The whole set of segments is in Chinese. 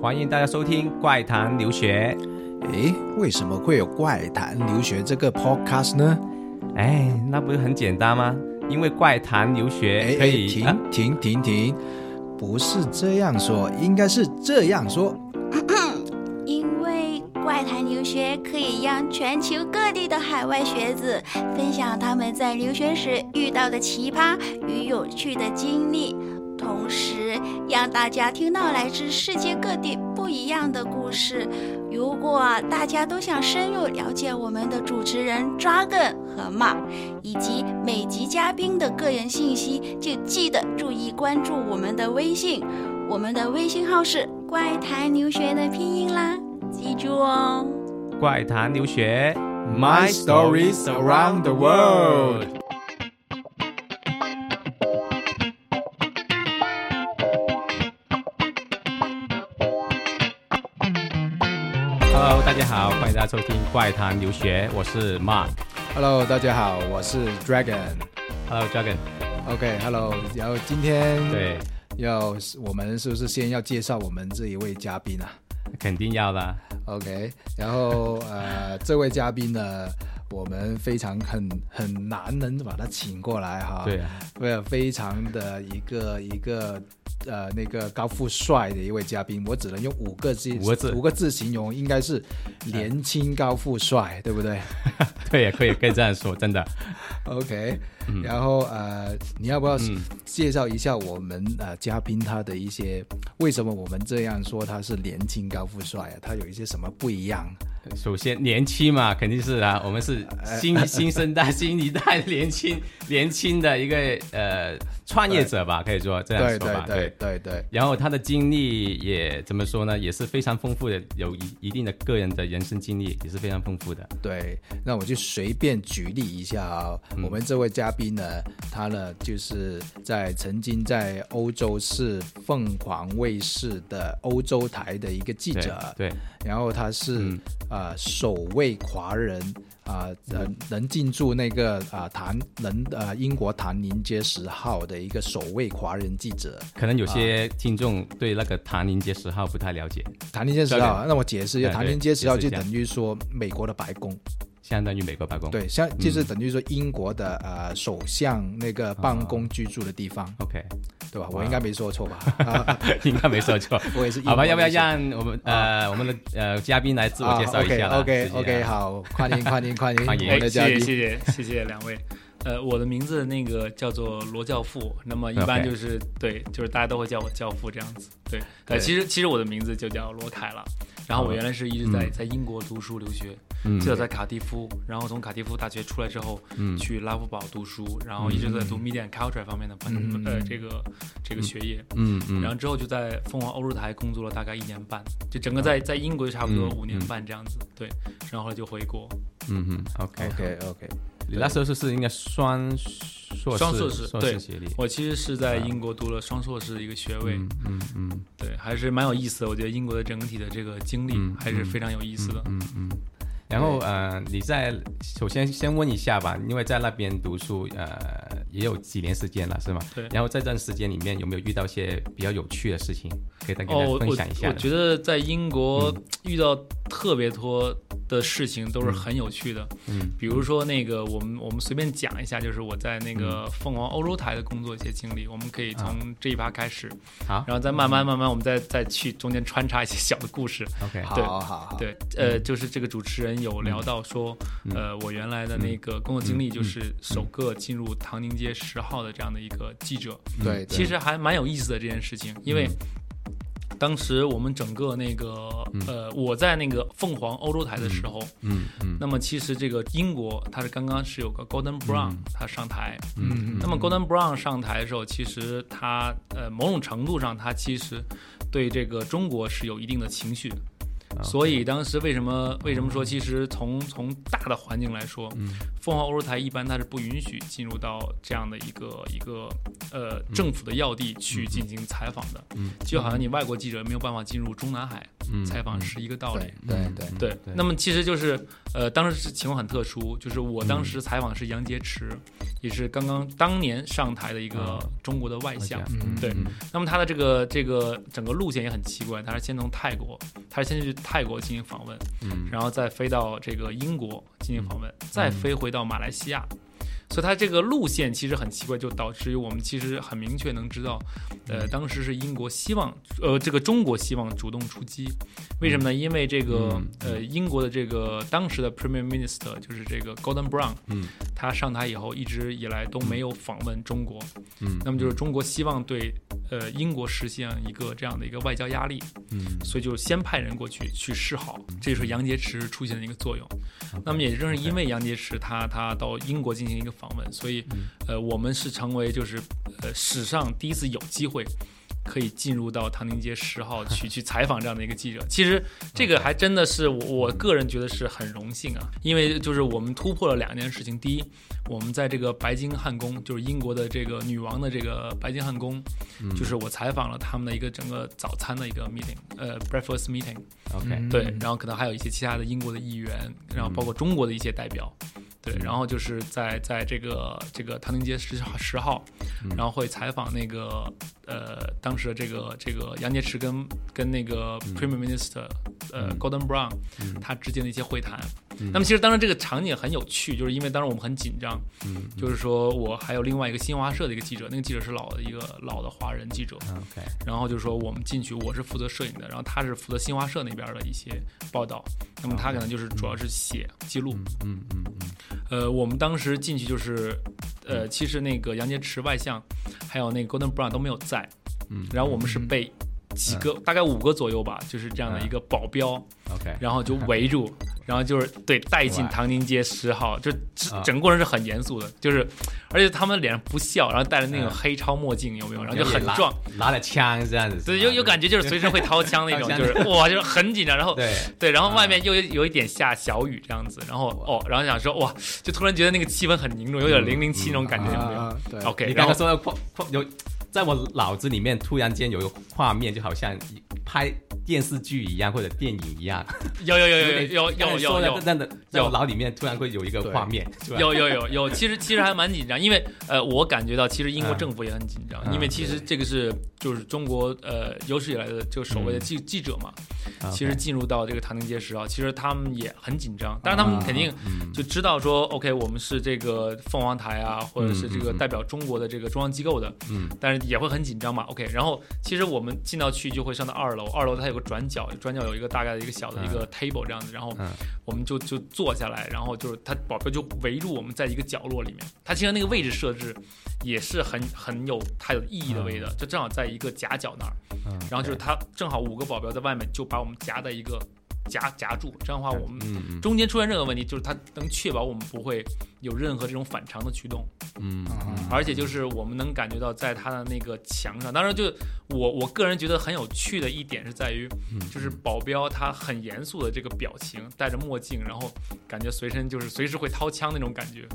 欢迎大家收听《怪谈留学》。诶，为什么会有怪谈留学这个 podcast 呢？哎，那不是很简单吗？因为怪谈留学可以停停停停，不是这样说，应该是这样说。因为怪谈留学可以让全球各地的海外学子分享他们在留学时遇到的奇葩与有趣的经历。同时，让大家听到来自世界各地不一样的故事。如果大家都想深入了解我们的主持人 Dragon 和 Mark，以及每集嘉宾的个人信息，就记得注意关注我们的微信。我们的微信号是“怪谈留学”的拼音啦，记住哦。怪谈留学，My stories around the world。好，欢迎大家收听《怪谈留学》，我是 Mark。Hello，大家好，我是 Dragon。Hello，Dragon。OK，Hello。然后今天对，要我们是不是先要介绍我们这一位嘉宾啊？肯定要的。OK，然后呃，这位嘉宾呢，我们非常很很难能把他请过来哈。对啊，对，非常的一个一个。呃，那个高富帅的一位嘉宾，我只能用五个字，五个字，五个字形容，应该是年轻高富帅，对不对？对，也可以，可以这样说，真的。OK，然后呃，你要不要介绍一下我们呃嘉宾他的一些为什么我们这样说他是年轻高富帅啊？他有一些什么不一样？首先年轻嘛，肯定是啊，我们是新 新生代、新一代年轻年轻的一个呃创业者吧，可以说这样说吧。对对对。然后他的经历也怎么说呢？也是非常丰富的，有一一定的个人的人生经历也是非常丰富的。对，那我就随便举例一下啊，我们这位嘉宾呢，他呢就是在曾经在欧洲是凤凰卫视的欧洲台的一个记者，对，然后他是啊首位华人啊能能进驻那个啊唐能呃英国唐宁街十号的一个首位华人记者。可能有些听众对那个唐宁街十号不太了解。唐宁街十号，那我解释一下，唐宁街十号就等于说美国的白宫。相当于美国白宫，对，像就是等于说英国的呃首相那个办公居住的地方，OK，对吧？我应该没说错吧？应该没说错，我也是。好吧，要不要让我们呃我们的呃嘉宾来自我介绍一下？OK OK，好，欢迎欢迎欢迎欢迎我的嘉宾，谢谢谢谢两位。呃，我的名字那个叫做罗教父，那么一般就是对，就是大家都会叫我教父这样子。对，呃，其实其实我的名字就叫罗凯了。然后我原来是一直在在英国读书留学，最早在卡蒂夫，然后从卡蒂夫大学出来之后，去拉夫堡读书，然后一直在读 media and culture 方面的呃这个这个学业，嗯嗯，然后之后就在凤凰欧洲台工作了大概一年半，就整个在在英国就差不多五年半这样子，对，然后后来就回国，嗯嗯，OK OK OK。你那时候是是应该双硕士双硕士对，我其实是在英国读了双硕士一个学位，嗯嗯，对，还是蛮有意思的。我觉得英国的整体的这个经历还是非常有意思的，嗯嗯。然后呃，你在首先先问一下吧，因为在那边读书呃也有几年时间了，是吗？对。然后在这段时间里面有没有遇到一些比较有趣的事情，可以跟大家分享一下？我觉得在英国遇到特别多的事情都是很有趣的，嗯，比如说那个我们我们随便讲一下，就是我在那个凤凰欧洲台的工作一些经历，我们可以从这一趴开始，好，然后再慢慢慢慢我们再再去中间穿插一些小的故事，OK，好好好，对，呃，就是这个主持人。有聊到说，呃，我原来的那个工作经历就是首个进入唐宁街十号的这样的一个记者。对，其实还蛮有意思的这件事情，因为当时我们整个那个呃，我在那个凤凰欧洲台的时候，嗯嗯，那么其实这个英国它是刚刚是有个 Golden Brown 他上台，嗯，那么 Golden Brown 上台的时候，其实他呃某种程度上他其实对这个中国是有一定的情绪。所以当时为什么为什么说其实从从大的环境来说，凤凰欧洲台一般它是不允许进入到这样的一个一个呃政府的要地去进行采访的，就好像你外国记者没有办法进入中南海，采访是一个道理。对对对对那么其实就是呃，当时情况很特殊，就是我当时采访是杨洁篪，也是刚刚当年上台的一个中国的外相。嗯对那么他的这个这个整个路线也很奇怪，他是先从泰国，他是先去泰国进行访问，嗯然后再飞到这个英国进行访问，再飞回到马来西亚。所以它这个路线其实很奇怪，就导致于我们其实很明确能知道，呃，当时是英国希望，呃，这个中国希望主动出击，为什么呢？因为这个嗯。呃，英国的这个当时的 Premier Minister 就是这个 Gordon Brown，嗯他上台以后一直以来都没有访问中国，嗯。那么就是中国希望对呃英国实现一个这样的一个外交压力，嗯。所以就先派人过去去示好，这就是杨洁篪出现的一个作用。那么也正是因为杨洁篪他他到英国进行一个访问，所以呃我们是成为就是呃史上第一次有机会。可以进入到唐宁街十号去 去采访这样的一个记者，其实这个还真的是我我个人觉得是很荣幸啊，因为就是我们突破了两件事情。第一，我们在这个白金汉宫，就是英国的这个女王的这个白金汉宫，就是我采访了他们的一个整个早餐的一个 meeting，呃，breakfast meeting，，OK，对，然后可能还有一些其他的英国的议员，然后包括中国的一些代表，对，然后就是在在这个这个唐宁街十号十号，然后会采访那个呃当时的这个这个杨洁篪跟跟那个 Premier Minister 呃 Gordon Brown 他之间的一些会谈。那么其实当时这个场景很有趣，就是因为当时我们很紧张，就是说我还有另外一个新华社的一个记者，那个记者是老的一个老的华人记者，OK，然后就是说我们进去，我是负责摄影的，然后他是负责新华社那边的一些报道，那么他可能就是主要是写记录。嗯嗯嗯。呃，我们当时进去就是，呃，其实那个杨洁篪外相，还有那个 Gordon Brown 都没有在，嗯。然后我们是被几个、大概五个左右吧，就是这样的一个保镖，，OK，然后就围住，然后就是对带进唐宁街十号，就整个人是很严肃的，就是而且他们脸上不笑，然后戴着那种嗯黑超墨镜，有没有？然后就很壮，，拿着枪这样子，对，有有感觉就是随时会掏枪那种，就是哇，就是很紧张，然后对，对，然后外面又有有一点下小雨这样子，然后哦，然后想说哇，就突然觉得那个气氛很凝重，有点零零七那种感觉，有没有？啊，对？OK，你然后刚刚说的画画有，在我脑子里面突然间有一个画面，就好像拍电视剧一样或者电影一样，有有有有点有有有有。真的，有。脑里面突然会有一个画面，有有有有，其实其实还蛮紧张，因为呃，我感觉到其实英国政府也很紧张，嗯因为其实这个是就是中国呃有史以来的就所谓的记记者嘛，嗯其实进入到这个唐宁街时啊，其实他们也很紧张，当然他们肯定嗯。就知道说，OK，我们是这个凤凰台啊，或者是这个代表中国的这个中央机构的，嗯。但是也会很紧张嘛。OK，然后其实我们进到去就会上到二楼，二楼它有个转角，转角有一个大概的一个小的一个 table 这样子，然后嗯。我们就就坐下来，然后就是他保镖就围住我们在一个角落里面，他其实那个位置设置也是很很有它有意义的位置，就正好在一个夹角那儿，嗯。然后就是他正好五个保镖在外面就把我们夹在一个夹夹住，这样的话我们中间出现任何问题，就是它能确保我们不会有任何这种反常的驱动，嗯嗯。而且就是我们能感觉到在它的那个墙上，当然就我我个人觉得很有趣的一点是在于，嗯就是保镖他很严肃的这个表情，戴着墨镜，然后感觉随身就是随时会掏枪那种感觉，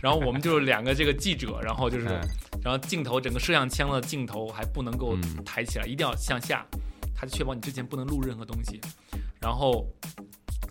然后我们就是两个这个记者，然后就是嗯然后镜头整个摄像枪的镜头还不能够嗯。抬起来，一定要向下，它就确保你之前不能录任何东西。然后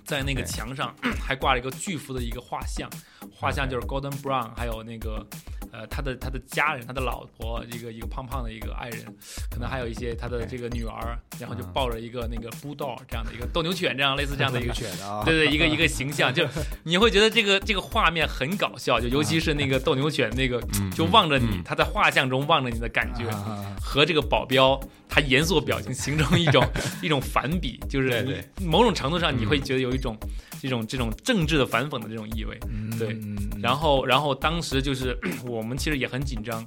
在那个墙上 还挂了一个巨幅的一个画像，画像就是 Golden Brown，还有那个呃他的他的家人，他的老婆，一个一个胖胖的一个爱人，可能还有一些他的这个女儿，然后就嗯。抱着一个那个 bulldog 这样的一个斗牛犬，这样类似这样的一个犬啊，对对，一个一个形象，就 你会觉得这个这个画面很搞笑，就尤其是那个斗牛犬那个嗯就望着你嗯，他在画像中望着你的感觉，啊。和这个保镖他严肃的表情形成一种 一种反比，就是你某种程度上你会觉得有一种这种这种政治的反讽的这种意味。嗯对。嗯然后然后当时就是 我们其实也很紧张，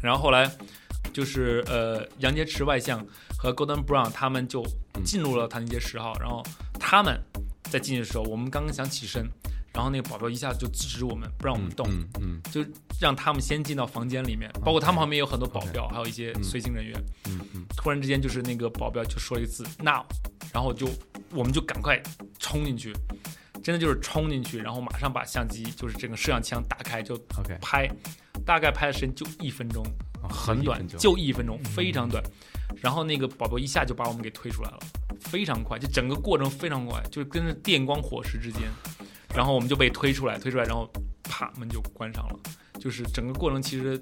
然后后来就是呃杨洁篪外相和 Gordon Brown 他们就进入了唐宁街十号，然后他们在进去的时候，我们刚刚想起身，然后那个保镖一下子就制止我们，不让我们动，嗯嗯。就让他们先进到房间里面，包括他们旁边有很多保镖，还有一些随行人员。嗯嗯。突然之间，就是那个保镖就说了一个字 “now”，然后就我们就赶快冲进去，真的就是冲进去，然后马上把相机就是整个摄像枪打开就，OK，拍，大概拍的时间就一分钟，哦很短，一就一分钟，非常短。然后那个保镖一下就把我们给推出来了，非常快，就整个过程非常快，就跟着电光火石之间，然后我们就被推出来，推出来，然后啪门就关上了。就是整个过程其实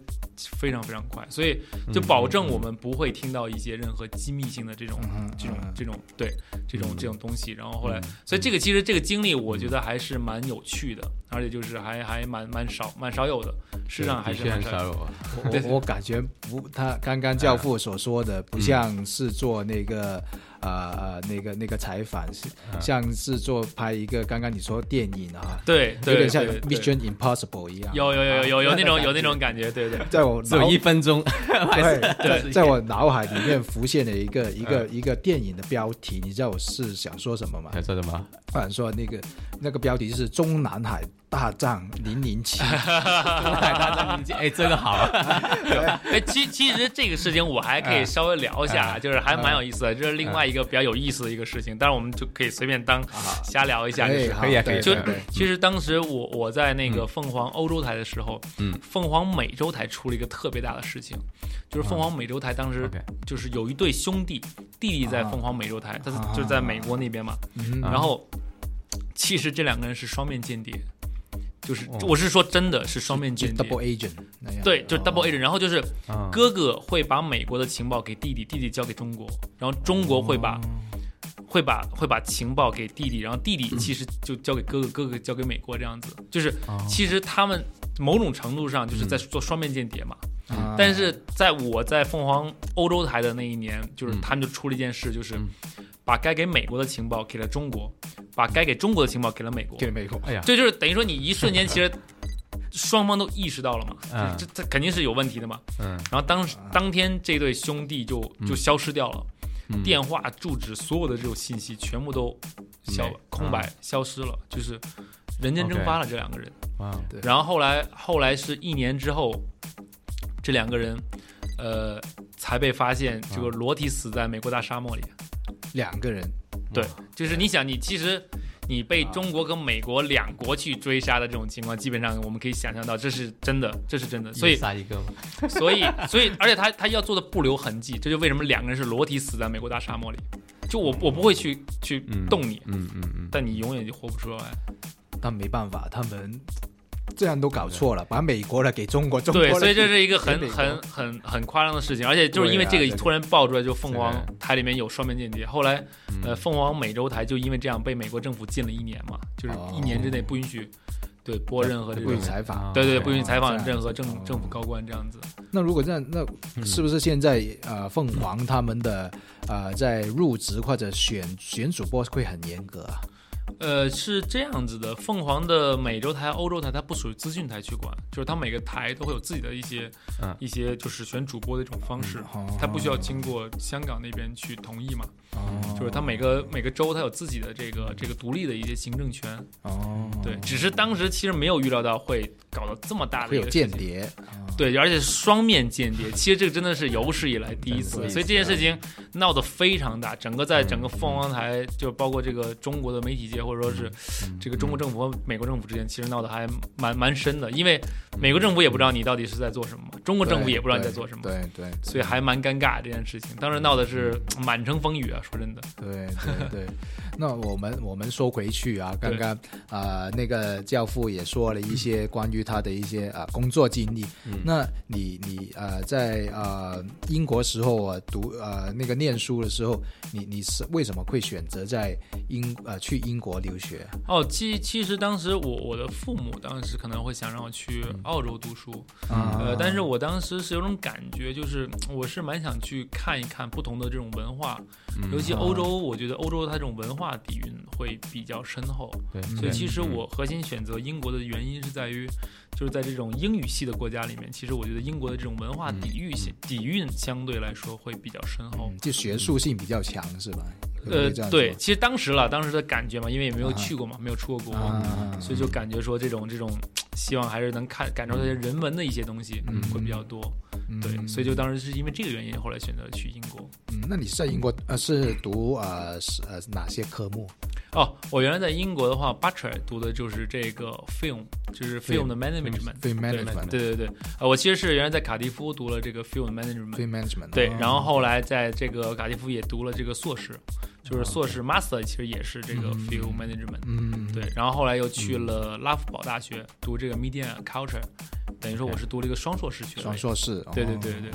非常非常快，所以就保证我们不会听到一些任何机密性的这种、这种、这种对这种、这种东西。然后后来，所以这个其实这个经历，我觉得还是蛮有趣的，而且就是还还蛮蛮少蛮少有的，事实上还是蛮少有。我我感觉不，他刚刚教父所说的不像是做那个。啊呃，那个那个采访是像是做拍一个刚刚你说电影啊，对，有点像 Mission Impossible 一样，有有有有有那种有那种感觉，对对，在我只有一分钟，对，在我脑海里面浮现了一个一个一个电影的标题，你知道我是想说什么吗？想说什么？或者说那个那个标题就是中南海。大战零零七，大战零零七，哎，这个好。哎，其其实这个事情我还可以稍微聊一下，就是还蛮有意思的，这是另外一个比较有意思的一个事情。当然，我们就可以随便当瞎聊一下，就是可以可以。就其实当时我我在那个凤凰欧洲台的时候，嗯，凤凰美洲台出了一个特别大的事情，就是凤凰美洲台当时就是有一对兄弟，弟弟在凤凰美洲台，他就在美国那边嘛，然后其实这两个人是双面间谍。就是，我是说，真的是双面间谍，double agent，对，就是 double agent。然后就是哥哥会把美国的情报给弟弟，弟弟交给中国，然后中国会把会把会把情报给弟弟，然后弟弟其实就交给哥哥，哥哥交给美国这样子。就是其实他们某种程度上就是在做双面间谍嘛。但是在我在凤凰欧洲台的那一年，就是他们就出了一件事，就是。把该给美国的情报给了中国，把该给中国的情报给了美国。给美国，哎呀，这就是等于说你一瞬间其实双方都意识到了嘛，这这肯定是有问题的嘛。嗯。然后当当天这对兄弟就就消失掉了，电话、住址所有的这种信息全部都消空白消失了，就是人间蒸发了这两个人。啊，对。然后后来后来是一年之后，这两个人呃才被发现，这个裸体死在美国大沙漠里。两个人，对，就是你想，你其实你被中国跟美国两国去追杀的这种情况，基本上我们可以想象到，这是真的，这是真的。所以杀一个 所以所以，而且他他要做的不留痕迹，这就为什么两个人是裸体死在美国大沙漠里。就我我不会去去动你，嗯嗯嗯，但你永远就活不出来。但没办法，他们。这样都搞错了，把美国的给中国，中国对，所以这是一个很很很很夸张的事情，而且就是因为这个突然爆出来，就凤凰台里面有双面间谍，后来呃凤凰美洲台就因为这样被美国政府禁了一年嘛，就是一年之内不允许对播任何这种采访，对对，不允许采访任何政政府高官这样子。那如果这样，那是不是现在呃凤凰他们的呃在入职或者选选主播会很严格啊？呃，是这样子的，凤凰的美洲台、欧洲台，它不属于资讯台去管，就是它每个台都会有自己的一些，一些就是选主播的一种方式，它不需要经过香港那边去同意嘛。哦，就是它每个每个州它有自己的这个这个独立的一些行政权。哦，对，只是当时其实没有预料到会搞到这么大的一个间谍。对，而且双面间谍，其实这个真的是有史以来第一次，所以这件事情闹得非常大，整个在整个凤凰台，就包括这个中国的媒体界，或者说是这个中国政府和美国政府之间，其实闹得还蛮蛮深的，因为美国政府也不知道你到底是在做什么，中国政府也不知道你在做什么，对对，所以还蛮尴尬这件事情，当时闹的是满城风雨啊，说真的。对对对。那我们我们说回去啊，刚刚啊那个教父也说了一些关于他的一些啊工作经历。那你你呃在呃英国时候啊读呃那个念书的时候，你你是为什么会选择在英呃去英国留学？哦，其其实当时我我的父母当时可能会想让我去澳洲读书，呃，但是我当时是有种感觉，就是我是蛮想去看一看不同的这种文化，尤其欧洲，我觉得欧洲它这种文化。底蕴会比较深厚，对，所以其实我核心选择英国的原因是在于，就是在这种英语系的国家里面，其实我觉得英国的这种文化底蕴性底蕴相对来说会比较深厚，就学术性比较强，是吧？呃，对，其实当时了，当时的感觉嘛，因为也没有去过嘛，没有出过国，所以就感觉说这种这种希望还是能看感受到一些人文的一些东西嗯。会比较多，对，所以就当时是因为这个原因，后来选择去英国。嗯，那你是在英国呃是读呃是呃哪些科目？哦，我原来在英国的话，Bachelor 读的就是这个 film，就是 film 的 management。film 对 management，对对对，呃，我其实是原来在卡迪夫读了这个 film management，film management，对哦，然后后来在这个卡迪夫也读了这个硕士，就是硕士 master 其实也是这个 film management，嗯，对，然后后来又去了拉夫堡大学读这个 media culture，等于说我是读了一个双硕士学位。双硕士，对对对对对，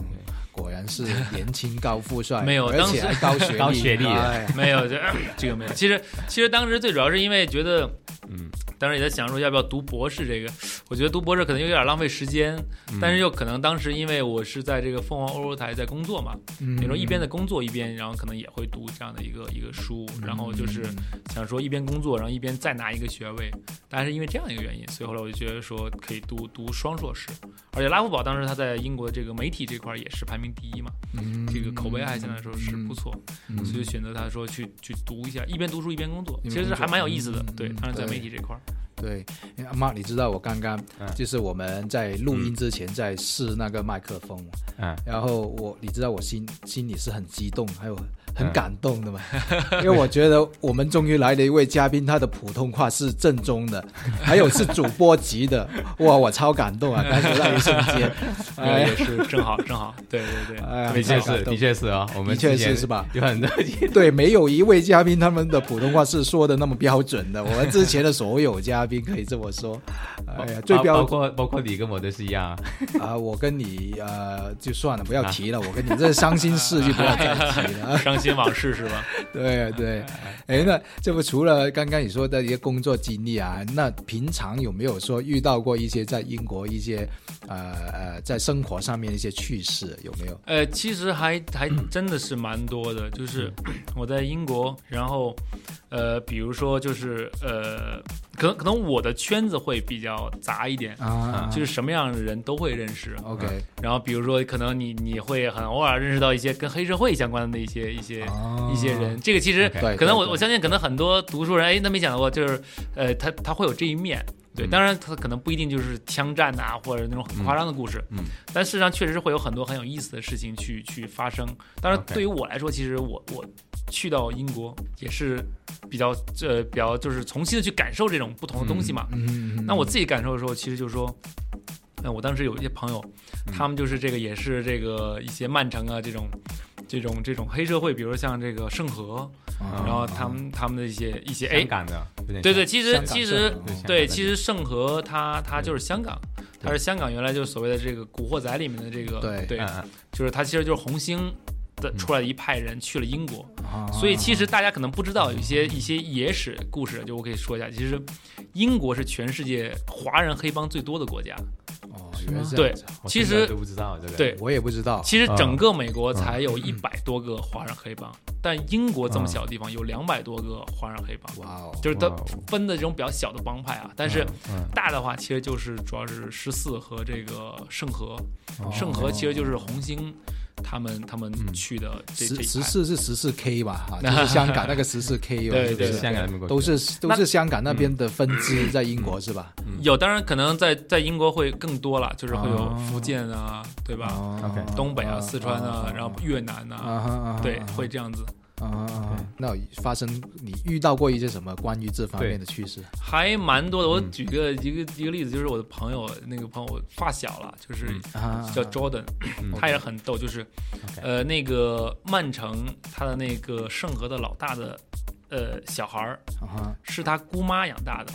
果然是年轻高富帅，没有而且当时还高学历，高学历哎。没有这这个没有。其实其实当时最主要是因为觉得，嗯，当时也在想说要不要读博士这个，我觉得读博士可能有点浪费时间，嗯。但是又可能当时因为我是在这个凤凰欧洲台在工作嘛，嗯。比如说一边在工作一边，然后可能也会读这样的一个一个书，然后就是想说一边工作，然后一边再拿一个学位，但是因为这样一个原因，所以后来我就觉得说可以读读双硕士，而且拉夫堡当时他在英国这个媒体这块也是排名第一嘛，嗯。这个口碑还相对来说是不错，嗯。所以选择他说去去读一下，一边读书一边工作，工作其实还蛮有意思的嗯。对，嗯。当然在媒体这块儿，对，阿妈，你知道我刚刚嗯。就是我们在录音之前在试那个麦克风嘛，嗯。然后我你知道我心心里是很激动，还有很嗯感动的嘛，因为我觉得我们终于来了一位嘉宾，他的普通话是正宗的，还有是主播级的，哇，我超感动啊！当时那一瞬间，也是正好正好，对对对。哎呀，的确是，的确是啊，我们的确是是吧？有很多对，没有一位嘉宾他们的普通话是说的那么标准的。我们之前的所有嘉宾可以这么说，哎呀，最包标包括包括你跟我都是一样啊。啊，我跟你呃就算了，不要提了。我跟你这伤心事就不要再提了。啊伤心往事是吧？对对，哎，那这不除了刚刚你说的一些工作经历啊，那平常有没有说遇到过一些在英国一些呃呃在生活上面一些趣事？有没有？呃，其实还 还真的是蛮多的，就是我在英国，然后呃，比如说就是呃，可能可能我的圈子会比较杂一点，啊，就是什么样的人都会认识。OK，然后比如说，可能你你会很偶尔认识到一些跟黑社会相关的一些一些、哦一些人，这个其实可能我对我相信，可能很多读书人哎，他没想到过，就是呃，他他会有这一面。对，嗯当然他可能不一定就是枪战呐、或者那种很夸张的故事，嗯嗯但事实上确实是会有很多很有意思的事情去去发生。当然，对于我来说，其实我我去到英国也是比较呃比较就是重新的去感受这种不同的东西嘛。嗯，嗯嗯那我自己感受的时候，其实就是说，那我当时有一些朋友，嗯他们就是这个也是这个一些曼城啊这种。这种这种黑社会，比如像这个圣和，啊然后他们他们的一些一些哎香，港的，有点对对，其实其实对其实圣和他他就是香港，他是香港原来就是所谓的这个《古惑仔》里面的这个对。就是他其实就是红星的嗯。出来的一派人去了英国，啊。所以其实大家可能不知道有一些一些野史故事，就我可以说一下，其实英国是全世界华人黑帮最多的国家，哦，原来是这对其实都不知道这个。对我也不知道。其实啊。整个美国才有一百多个华人黑帮，但英国这么啊小的地方有两百多个华人黑帮，哇哦，就是它分的这种比较小的帮派啊，但是。嗯，大的话，其实就是主要是十四和这个圣河，嗯圣河其实就是红星他们他们嗯去的这十这。十四是十四 K 吧？哈，就是香港那个十四 K 吧？对对香港那边都是都是香港那边的分支在英国是吧？有，当然可能在在英国会更多了，就是会有哦福建啊，对吧？东北啊、四川啊，然后越南啊对会这样子。啊！那发生你遇到过一些什么关于这方面的趣事？还蛮多的。我嗯。举个一个一个例子，就是我的朋友，那个朋友发小了，就是叫 Jordan，嗯。他也很逗，就是呃那个曼城他的那个圣和的老大的呃小孩儿是他姑妈养大的，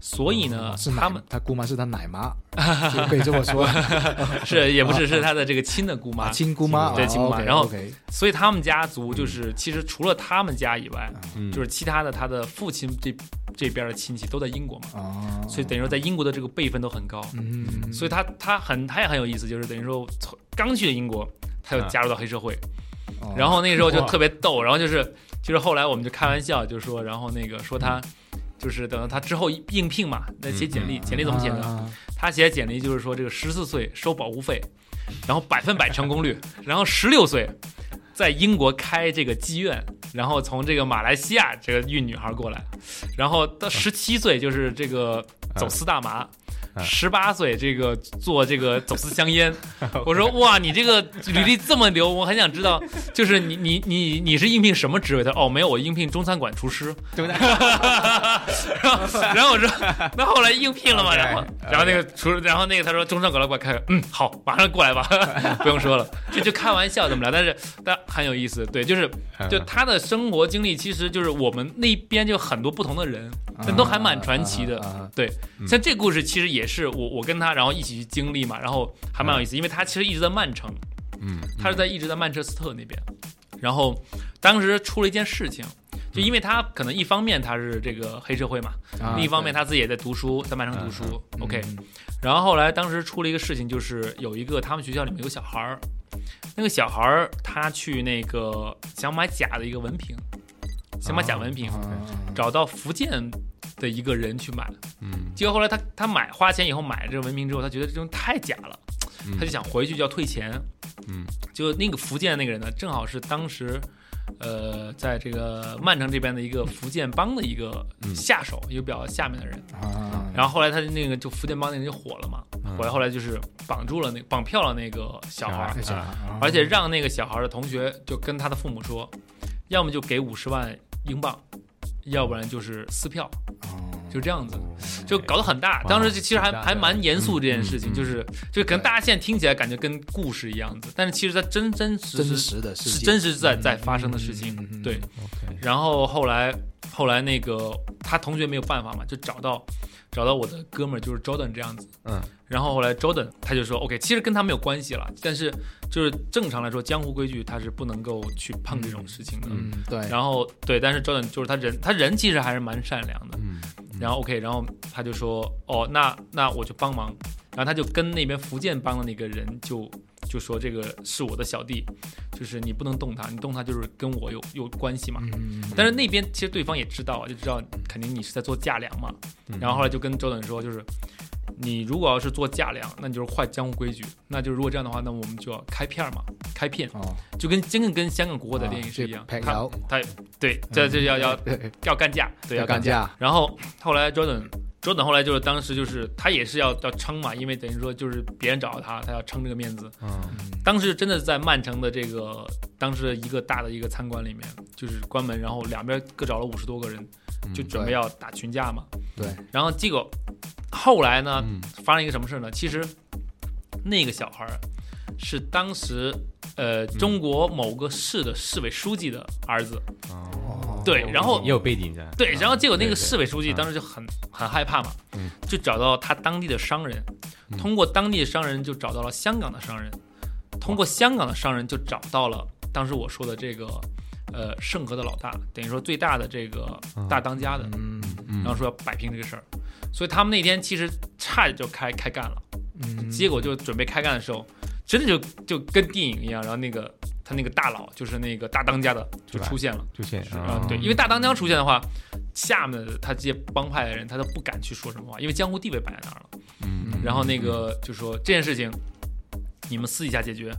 所以呢哦，是他们他姑妈是他奶妈，就可以这么说，是也不是 是他的这个亲的姑妈啊，亲姑妈，对亲姑妈。然后 OK，所以他们家族就是其实除了他们家以外，嗯。就是其他的他的父亲这这边的亲戚都在英国嘛，哦，所以等于说在英国的这个辈分都很高，嗯，所以他他很他也很有意思，就是等于说从刚去的英国，他就加入到黑社会，哦。然后那个时候就特别逗，然后就是就是后来我们就开玩笑，就说，然后那个说他。就是等到他之后应聘嘛，那写简历，嗯简历怎么写的？啊他写的简历就是说这个十四岁收保护费，然后百分百成功率，然后十六岁在英国开这个妓院，然后从这个马来西亚这个运女孩过来，然后到十七岁就是这个走私大麻，十八岁这个做这个走私香烟。我说哇，你这个履历这么牛，我很想知道，就是你你你你是应聘什么职位？他说哦没有，我应聘中餐馆厨师。对不对？然后然后我说那后来应聘了吗？然后然后那个厨，然后那个他说中餐馆老板开，嗯好，马上过来吧，不用说了，这就开玩笑怎么聊，但是但很有意思，对，就是就他的生活经历，其实就是我们那边就很多不同的人，但都还蛮传奇的。对，像这故事其实也是我我跟他然后一起去经历嘛，然后还蛮有意思，因为他其实一直在曼城，嗯，他是在一直在曼彻斯特那边，然后当时出了一件事情。就因为他可能一方面他是这个黑社会嘛，另一方面他自己也在读书，在曼城读书。OK，然后后来当时出了一个事情，就是有一个他们学校里面有个小孩儿，那个小孩儿他去那个想买假的一个文凭，想买假文凭，找到福建的一个人去买，嗯，结果后来他他买花钱以后买这个文凭之后，他觉得这东西太假了，他就想回去就要退钱，嗯，就那个福建那个人呢，正好是当时。呃，在这个曼城这边的一个福建帮的一个下手，一个比较下面的人，然后后来他那个就福建帮那人就火了嘛，火了后来就是绑住了那绑票了那个小孩，而且让那个小孩的同学就跟他的父母说，要么就给五十万英镑，要不然就是撕票。就这样子，就搞得很大。当时其实还还蛮严肃这件事情，就是就可能大家现在听起来感觉跟故事一样子，但是其实它真真实真实的是真实在在发生的事情。对，然后后来后来那个他同学没有办法嘛，就找到找到我的哥们儿，就是 Jordan 这样子。嗯。然后后来 Jordan 他就说 OK，其实跟他没有关系了，但是就是正常来说江湖规矩他是不能够去碰这种事情的。嗯，对。然后对，但是 Jordan 就是他人他人其实还是蛮善良的。嗯。然后 OK，然后他就说哦，那那我就帮忙。然后他就跟那边福建帮的那个人就就说这个是我的小弟，就是你不能动他，你动他就是跟我有有关系嘛。嗯。但是那边其实对方也知道，就知道肯定你是在做价量嘛。然后后来就跟周等说就是。你如果要是做价量，那你就是坏江湖规矩。那就如果这样的话，那我们就要开片嘛，开片，就跟真正跟香港国的电影是一样。他他对，这这要要要干架，对要干架。然后后来 Jordan，Jordan 后来就是当时就是他也是要要撑嘛，因为等于说就是别人找到他，他要撑这个面子。嗯，当时真的在曼城的这个当时一个大的一个餐馆里面，就是关门，然后两边各找了五十多个人，就准备要打群架嘛。对，然后结果。后来呢，发生一个什么事呢？其实那个小孩儿是当时呃中国某个市的市委书记的儿子。哦，对，然后也有背景的。对，然后结果那个市委书记当时就很很害怕嘛，就找到他当地的商人，通过当地的商人就找到了香港的商人，通过香港的商人就找到了当时我说的这个呃盛和的老大，等于说最大的这个大当家的，嗯，然后说要摆平这个事儿。所以他们那天其实差点就开开干了，嗯，结果就准备开干的时候，真的就就跟电影一样，然后那个他那个大佬就是那个大当家的就出现了，出现啊，对，因为大当家出现的话，下面的他这些帮派的人他都不敢去说什么话，因为江湖地位摆在那儿了，嗯，然后那个就说这件事情。你们私底下解决，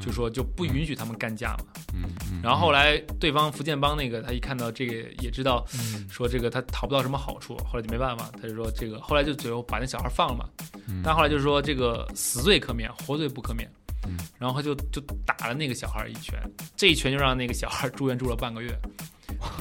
就说就不允许他们干架嘛。嗯，然后后来对方福建帮那个他一看到这个也知道，说这个他讨不到什么好处，后来就没办法，他就说这个后来就最后把那小孩放了嘛。但后来就是说这个死罪可免，活罪不可免。然后他就就打了那个小孩一拳，这一拳就让那个小孩住院住了半个月。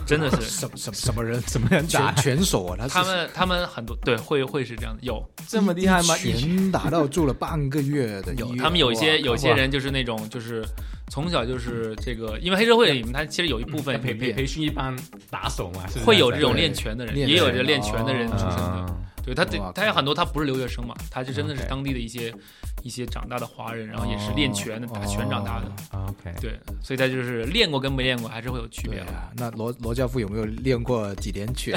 真的是 什什什么人？什么人打拳手啊？他们他们很多对会会是这样的，有这么厉害吗？拳打到住了半个月的，有他们有一些有些人就是那种就是从小就是这个，因为黑社会里面他其实有一部分培培培训一帮打手嘛，会有这种练拳的人，也有这练拳的人出身的。对他他有很多他不是留学生嘛，他就真的是当地的一些。一些长大的华人，然后也是练拳的，打拳长大的。OK，对，所以他就是练过跟没练过还是会有区别啊。那罗罗教父有没有练过几年拳？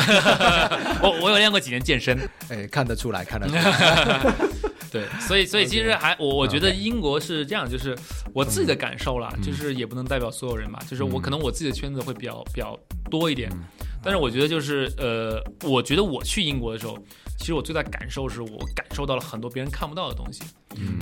我我有练过几年健身，哎，看得出来，看得出来。对，所以所以其实还我我觉得英国是这样，就是我自己的感受啦，就是也不能代表所有人吧，就是我可能我自己的圈子会比较比较多一点，但是我觉得就是呃，我觉得我去英国的时候。其实我最大感受是我感受到了很多别人看不到的东西，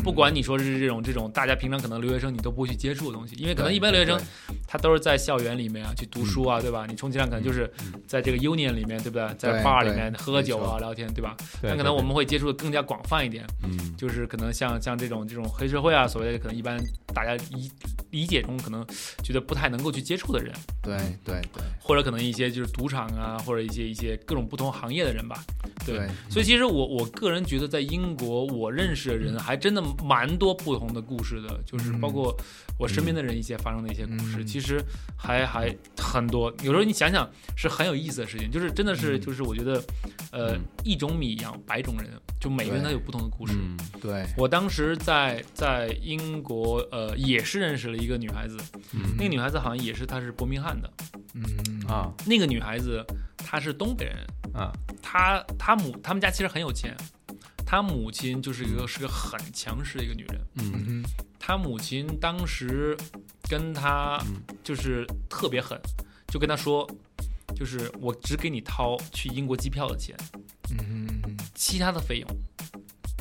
不管你说是这种这种大家平常可能留学生你都不会去接触的东西，因为可能一般留学生他都是在校园里面啊去读书啊，对吧？你充其量可能就是在这个 union 里面，对不对？在 bar 里面喝喝酒啊、聊天，对吧？那可能我们会接触的更加广泛一点，嗯，就是可能像像这种这种黑社会啊，所谓的可能一般大家理理解中可能觉得不太能够去接触的人，对对对，或者可能一些就是赌场啊，或者一些一些各种不同行业的人吧，对。对所以其实我我个人觉得，在英国我认识的人还真的蛮多不同的故事的，就是包括我身边的人一些发生的一些故事，嗯。其实还还很多。有时候你想想是很有意思的事情，就是真的是就是我觉得，呃嗯，一种米养百种人，就每个人他有不同的故事。嗯对，我当时在在英国，呃，也是认识了一个女孩子，嗯。那个女孩子好像也是她是伯明翰的，嗯。啊。那个女孩子她是东北人，啊。她她母他们家其实很有钱，她母亲就是一个是个很强势的一个女人，嗯。嗯她母亲当时跟她嗯。就是特别狠，就跟她说，就是我只给你掏去英国机票的钱，嗯嗯其他的费用，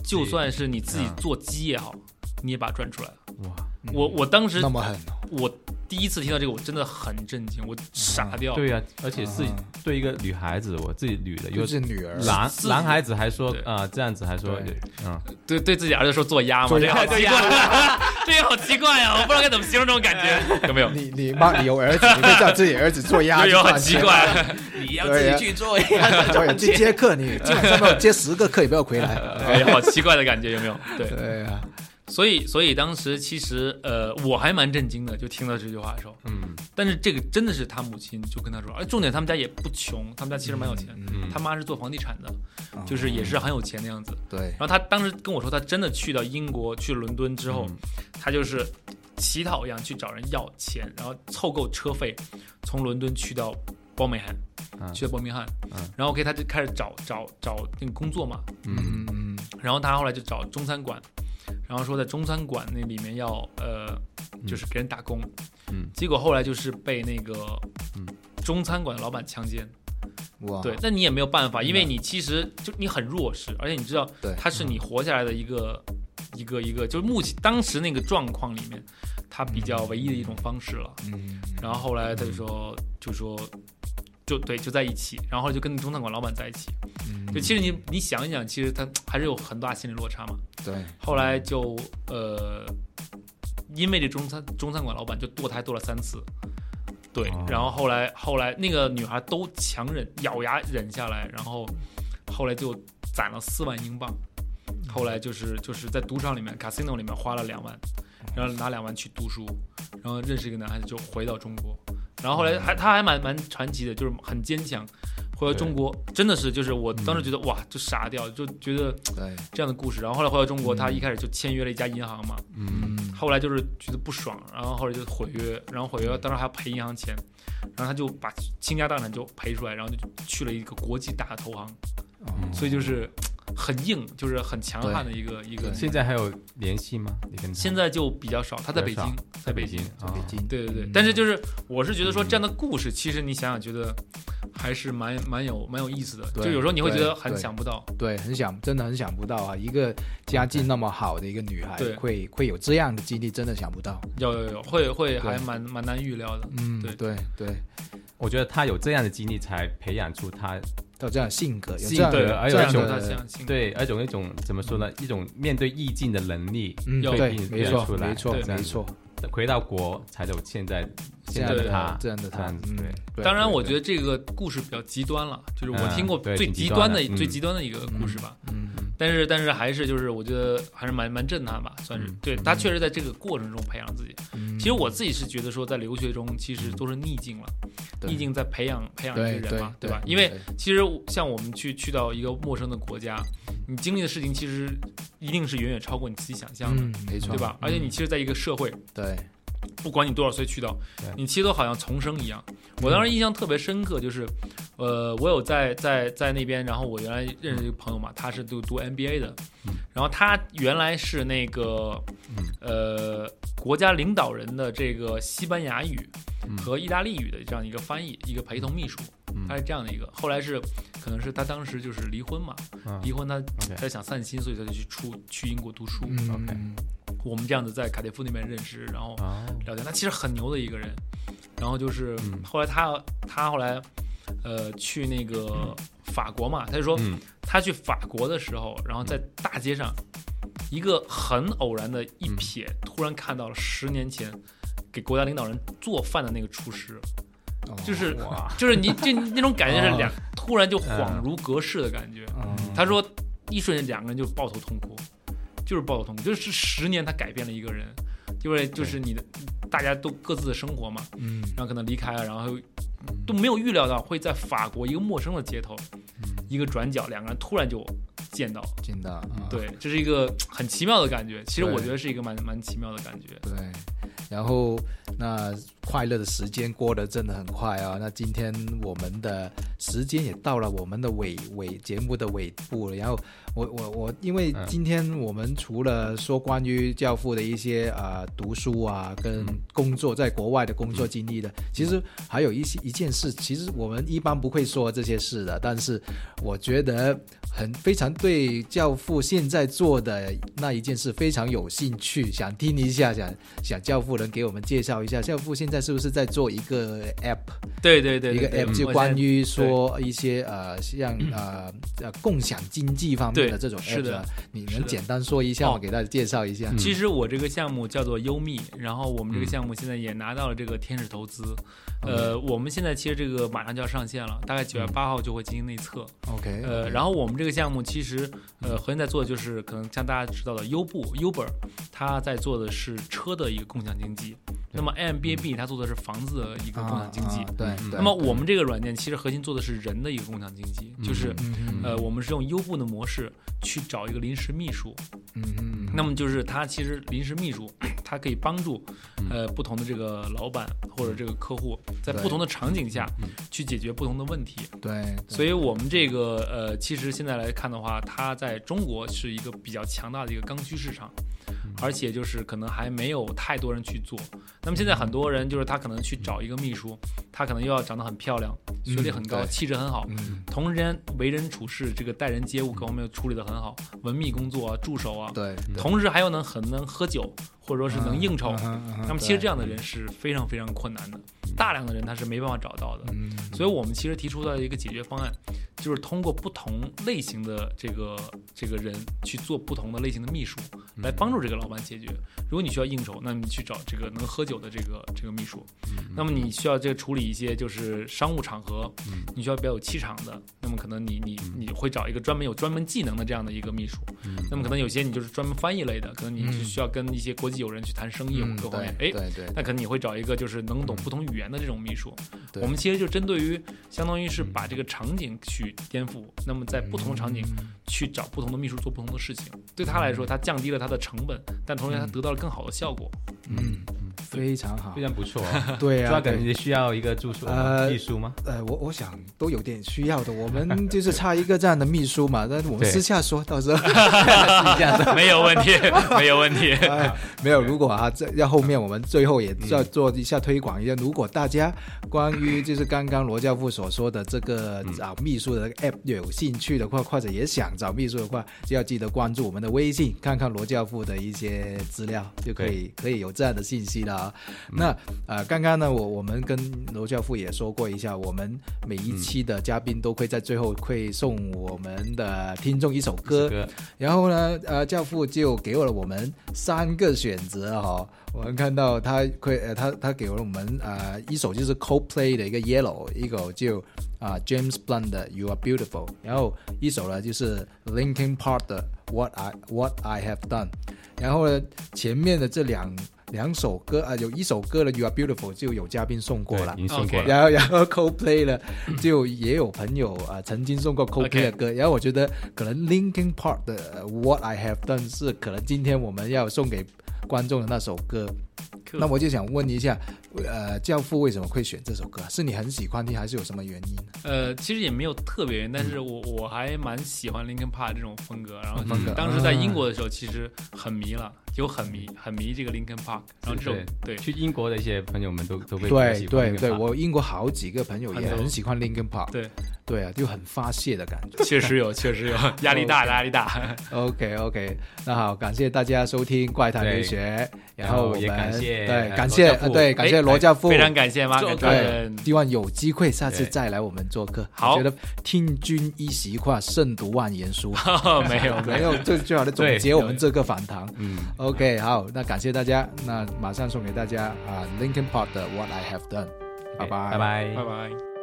就算是你自己啊。做鸡也好，你也把它赚出来了。哇。嗯，我我当时那么狠哦，我第一次听到这个，我真的很震惊，我傻掉。对呀、而且是啊。对一个女孩子，我自己女的，又是女儿，男男孩子还说对。啊、这样子还说对。嗯。对对自己儿子说做鸭嘛，这个好奇怪，这个好奇怪啊！我不知道该怎么形容这种感觉，有没有？你你妈你有儿子，你会叫自己儿子做鸭，有有很奇怪，你要自己去做鸭。对，去接客，你基本上都有接十个客，也不要回来。哎，好奇怪的感觉，有没有？对，对啊，所以所以当时其实呃，我还蛮震惊的，就听到这句话的时候。嗯。但是这个真的是他母亲就跟他说，而重点他们家也不穷，他们家其实蛮有钱，嗯，他妈是做房地产的，嗯就是也是很有钱的样子。对。然后他当时跟我说，他真的去到英国，去伦敦之后，嗯。他就是乞讨一样去找人要钱，然后凑够车费，从伦敦去到伯明翰，啊去到伯明翰，嗯。然后 OK，他就开始找找找那个工作嘛，嗯嗯嗯。然后他后来就找中餐馆，然后说在中餐馆那里面要呃，就是给人打工，嗯。结果后来就是被那个嗯。中餐馆的老板强奸，哇，对，那你也没有办法，因为嗯你其实就你很弱势，而且你知道对它是你活下来的一个一个一个，就是目前当时那个状况里面，他比较唯一的一种方式了。嗯，然后后来他就说，就说。就对，就在一起，然后就跟中餐馆老板在一起。嗯就其实你你想一想，其实他还是有很大心理落差嘛。对，后来就呃，因为这中餐中餐馆老板就堕胎堕了三次，对，哦然后后来后来那个女孩都强忍咬牙忍下来，然后后来就攒了四万英镑，后来就是就是在赌场里面 casino 里面花了两万，然后拿两万去读书，然后认识一个男孩子就回到中国，然后后来还他还蛮蛮传奇的，就是很坚强。回到中国真的是，就是我当时觉得、哇，就傻掉，就觉得，这样的故事。然后后来回到中国，他一开始就签约了一家银行嘛，嗯。嗯后来就是觉得不爽，然后后来就毁约，然后毁约当时还要赔银行钱，然后他就把倾家荡产就赔出来，然后就去了一个国际大的投行，哦。所以就是很硬，就是很强悍的一个一个。现在还有联系吗？你跟现在就比较少，他在北京。在北京在北啊。京，对对对。嗯，但是就是我是觉得说这样的故事，其实你想想，觉得还是蛮蛮有蛮有意思的，就有时候你会觉得很想不到，对，很想，真的很想不到啊！一个家境那么好的一个女孩，会会有这样的经历，真的想不到。有有有，会会还蛮蛮难预料的。嗯，对。对对，我觉得他有这样的经历，才培养出他到这样的性格，有性这样格的还有一种这样的他相信，对，而种一种怎么说呢？一种面对意境的能力，嗯，有对，没错，变出来没错，没错，回到国才有现在现在的的他，这样的他对，对当然，我觉得这个故事比较极端了，就是我嗯听过最极端的、最极端的一个故事吧。嗯，但是，但是还是就是我觉得还是蛮蛮震撼吧，算是、嗯对他确实在这个过程中培养自己。嗯其实我自己是觉得说，在留学中其实都是逆境了，逆境在培养培养一个人嘛，对吧？因为其实像我们去去到一个陌生的国家，你经历的事情其实一定是远远超过你自己想象的，嗯，没错，对吧？而且你其实在一个社会，对，不管你多少岁去到，你其实都好像重生一样。我当时印象特别深刻，就是，呃，我有在在在那边，然后我原来认识一个朋友嘛，他是读读 MBA 的，然后他原来是那个呃国家领导人的这个西班牙语嗯和意大利语的这样一个翻译，一个陪同秘书。他是这样的一个。后来是可能是他当时就是离婚嘛，嗯离婚他他想散心，所以他就去出去英国读书。嗯 OK 我们这样子在卡迪夫那边认识，然后哦，聊天。他其实很牛的一个人。然后就是嗯后来他他后来呃去那个法国嘛，他就说嗯他去法国的时候，然后在大街上一个很偶然的一嗯瞥，突然看到了十年前给国家领导人做饭的那个厨师，哦就是哇，就是你就那种感觉是两哦。突然就恍如隔世的感觉。嗯。他说一瞬间两个人就抱头痛哭，就是抱头痛哭，就是十年他改变了一个人，因为就是你的大家都各自的生活嘛，嗯。然后可能离开了，然后都没有预料到会在法国一个陌生的街头，一个转角，两个人突然就见到，见到，啊对，这是一个很奇妙的感觉。其实我觉得是一个蛮蛮奇妙的感觉。对，然后那快乐的时间过得真的很快啊。那今天我们的时间也到了我们的尾尾节目的尾部了。然后我我我，因为嗯今天我们除了说关于教父的一些啊、呃读书啊跟嗯工作在国外的工作经历的，其实还有一些一件事，其实我们一般不会说这些事的，但是我觉得很非常对教父现在做的那一件事非常有兴趣，想听一下，想想教父能给我们介绍一下，教父现在是不是在做一个 app，对对对一个对对 app 就关于说一些呃像呃 呃共享经济方面的这种是 app，你能简单说一下吗？哦给大家介绍一下。嗯其实我这个项目叫做优密，然后我们这个嗯项目现在也拿到了这个天使投资。嗯呃，我们现在其实这个马上就要上线了，大概九月八号就会进行内测。OK，呃，然后我们这个项目其实呃核心在做的就是可能像大家知道的优步 Uber，它在做的是车的一个共享经济。那么 Airbnb 它做的是房子的一个共享经济。啊啊对那么我们这个软件其实核心做的是人的一个共享经济，就是呃我们是用优步的模式去找一个临时秘书，嗯嗯，那么就是他其实临时秘书，他可以帮助呃不同的这个老板或者这个客户，在不同的场景下去解决不同的问题。对，所以我们这个呃，其实现在来看的话，它在中国是一个比较强大的一个刚需市场。而且就是可能还没有太多人去做。那么现在很多人就是他可能去找一个秘书，他可能又要长得很漂亮，学历很高，对。气质很好，嗯，同时间为人处事这个待人接物各方面处理得很好，文秘工作啊，助手啊，对，对。同时还有能很能喝酒，或者说是能应酬。那么其实这样的人是非常非常困难的，大量的人他是没办法找到的。嗯，所以我们其实提出的一个解决方案，就是通过不同类型的这个这个人去做不同的类型的秘书，来帮助这个老板解决。如果你需要应酬，那么你去找这个能喝酒的这个这个秘书；那么你需要这个处理一些就是商务场合，你需要比较有气场的，那么可能你你你会找一个专门有专门技能的这样的一个秘书。那么可能有些你就是专门翻译类的，可能你是需要跟一些国际友人去谈生意各方面，哎，对对对，那可能你会找一个就是能懂不同语言的这种秘书。对。我们其实就针对于，相当于是把这个场景去颠覆，那么在不同的场景去找不同的秘书做不同的事情。对他来说，他降低了他的成本，但同时他得到了更好的效果。嗯，非常好非，常不错啊。对啊，抓梗，对你需要一个助手吗呃秘书吗？呃，我我想都有点需要的，我们就是差一个这样的秘书嘛，但是我们私下说，到时候是这样的。没有问题，没有问题。哎，没有，如果啊，这要后面我们最后也要做一下推广一下。如果大家关于就是刚刚罗教父所说的这个找秘书的 app 有兴趣的话，或者也想找秘书的话，就要记得关注我们的微信，看看罗教父的一些资料，就可以可以有这样的信息了啊。那呃，刚刚呢，我我们跟罗教父也说过一下，我们每一期的嘉宾都会在最后会送我们的听众一首歌。这个然后呢，呃，教父就给了我们三个选择哈、我们看到他会呃，他他给了我们呃一首就是 Coldplay 的一个 Yellow，一首就啊、James Blunt 的 You Are Beautiful，然后一首呢就是 Linkin Park 的 What I What I Have Done，然后呢前面的这两两首歌啊、有一首歌的 You Are Beautiful 就有嘉宾送过了送过了。然后，然后 Coldplay 呢，就也有朋友啊、呃曾经送过 Coldplay 的歌然后我觉得可能 Linkin Park 的呃 What I Have Done 是可能今天我们要送给观众的那首歌。那我就想问一下，呃，教父为什么会选这首歌？是你很喜欢听，还是有什么原因？呃，其实也没有特别原因，但是我我还蛮喜欢 Linkin Park 这种风格。然后当时在英国的时候，其实很迷了，就很迷很迷这个 Linkin Park。然后这种对去英国的一些朋友们都都会比较喜欢对对对，我英国好几个朋友也很喜欢 Linkin Park，对，对啊，就很发泄的感觉。确实有，确实有，压力大，压力大。OK OK，那好，感谢大家收听《怪谈留学》，然后我们也感谢对呃感谢对感谢哎罗教父，非常感谢马可对。希望有机会下次再来我们做客。好觉得听君一席话，胜读万言书。没有没有，这最好的总结我们这个访谈。嗯，OK，好，那感谢大家，那马上送给大家啊，Linkin Park 的 What I Have Done，拜拜，拜拜拜拜。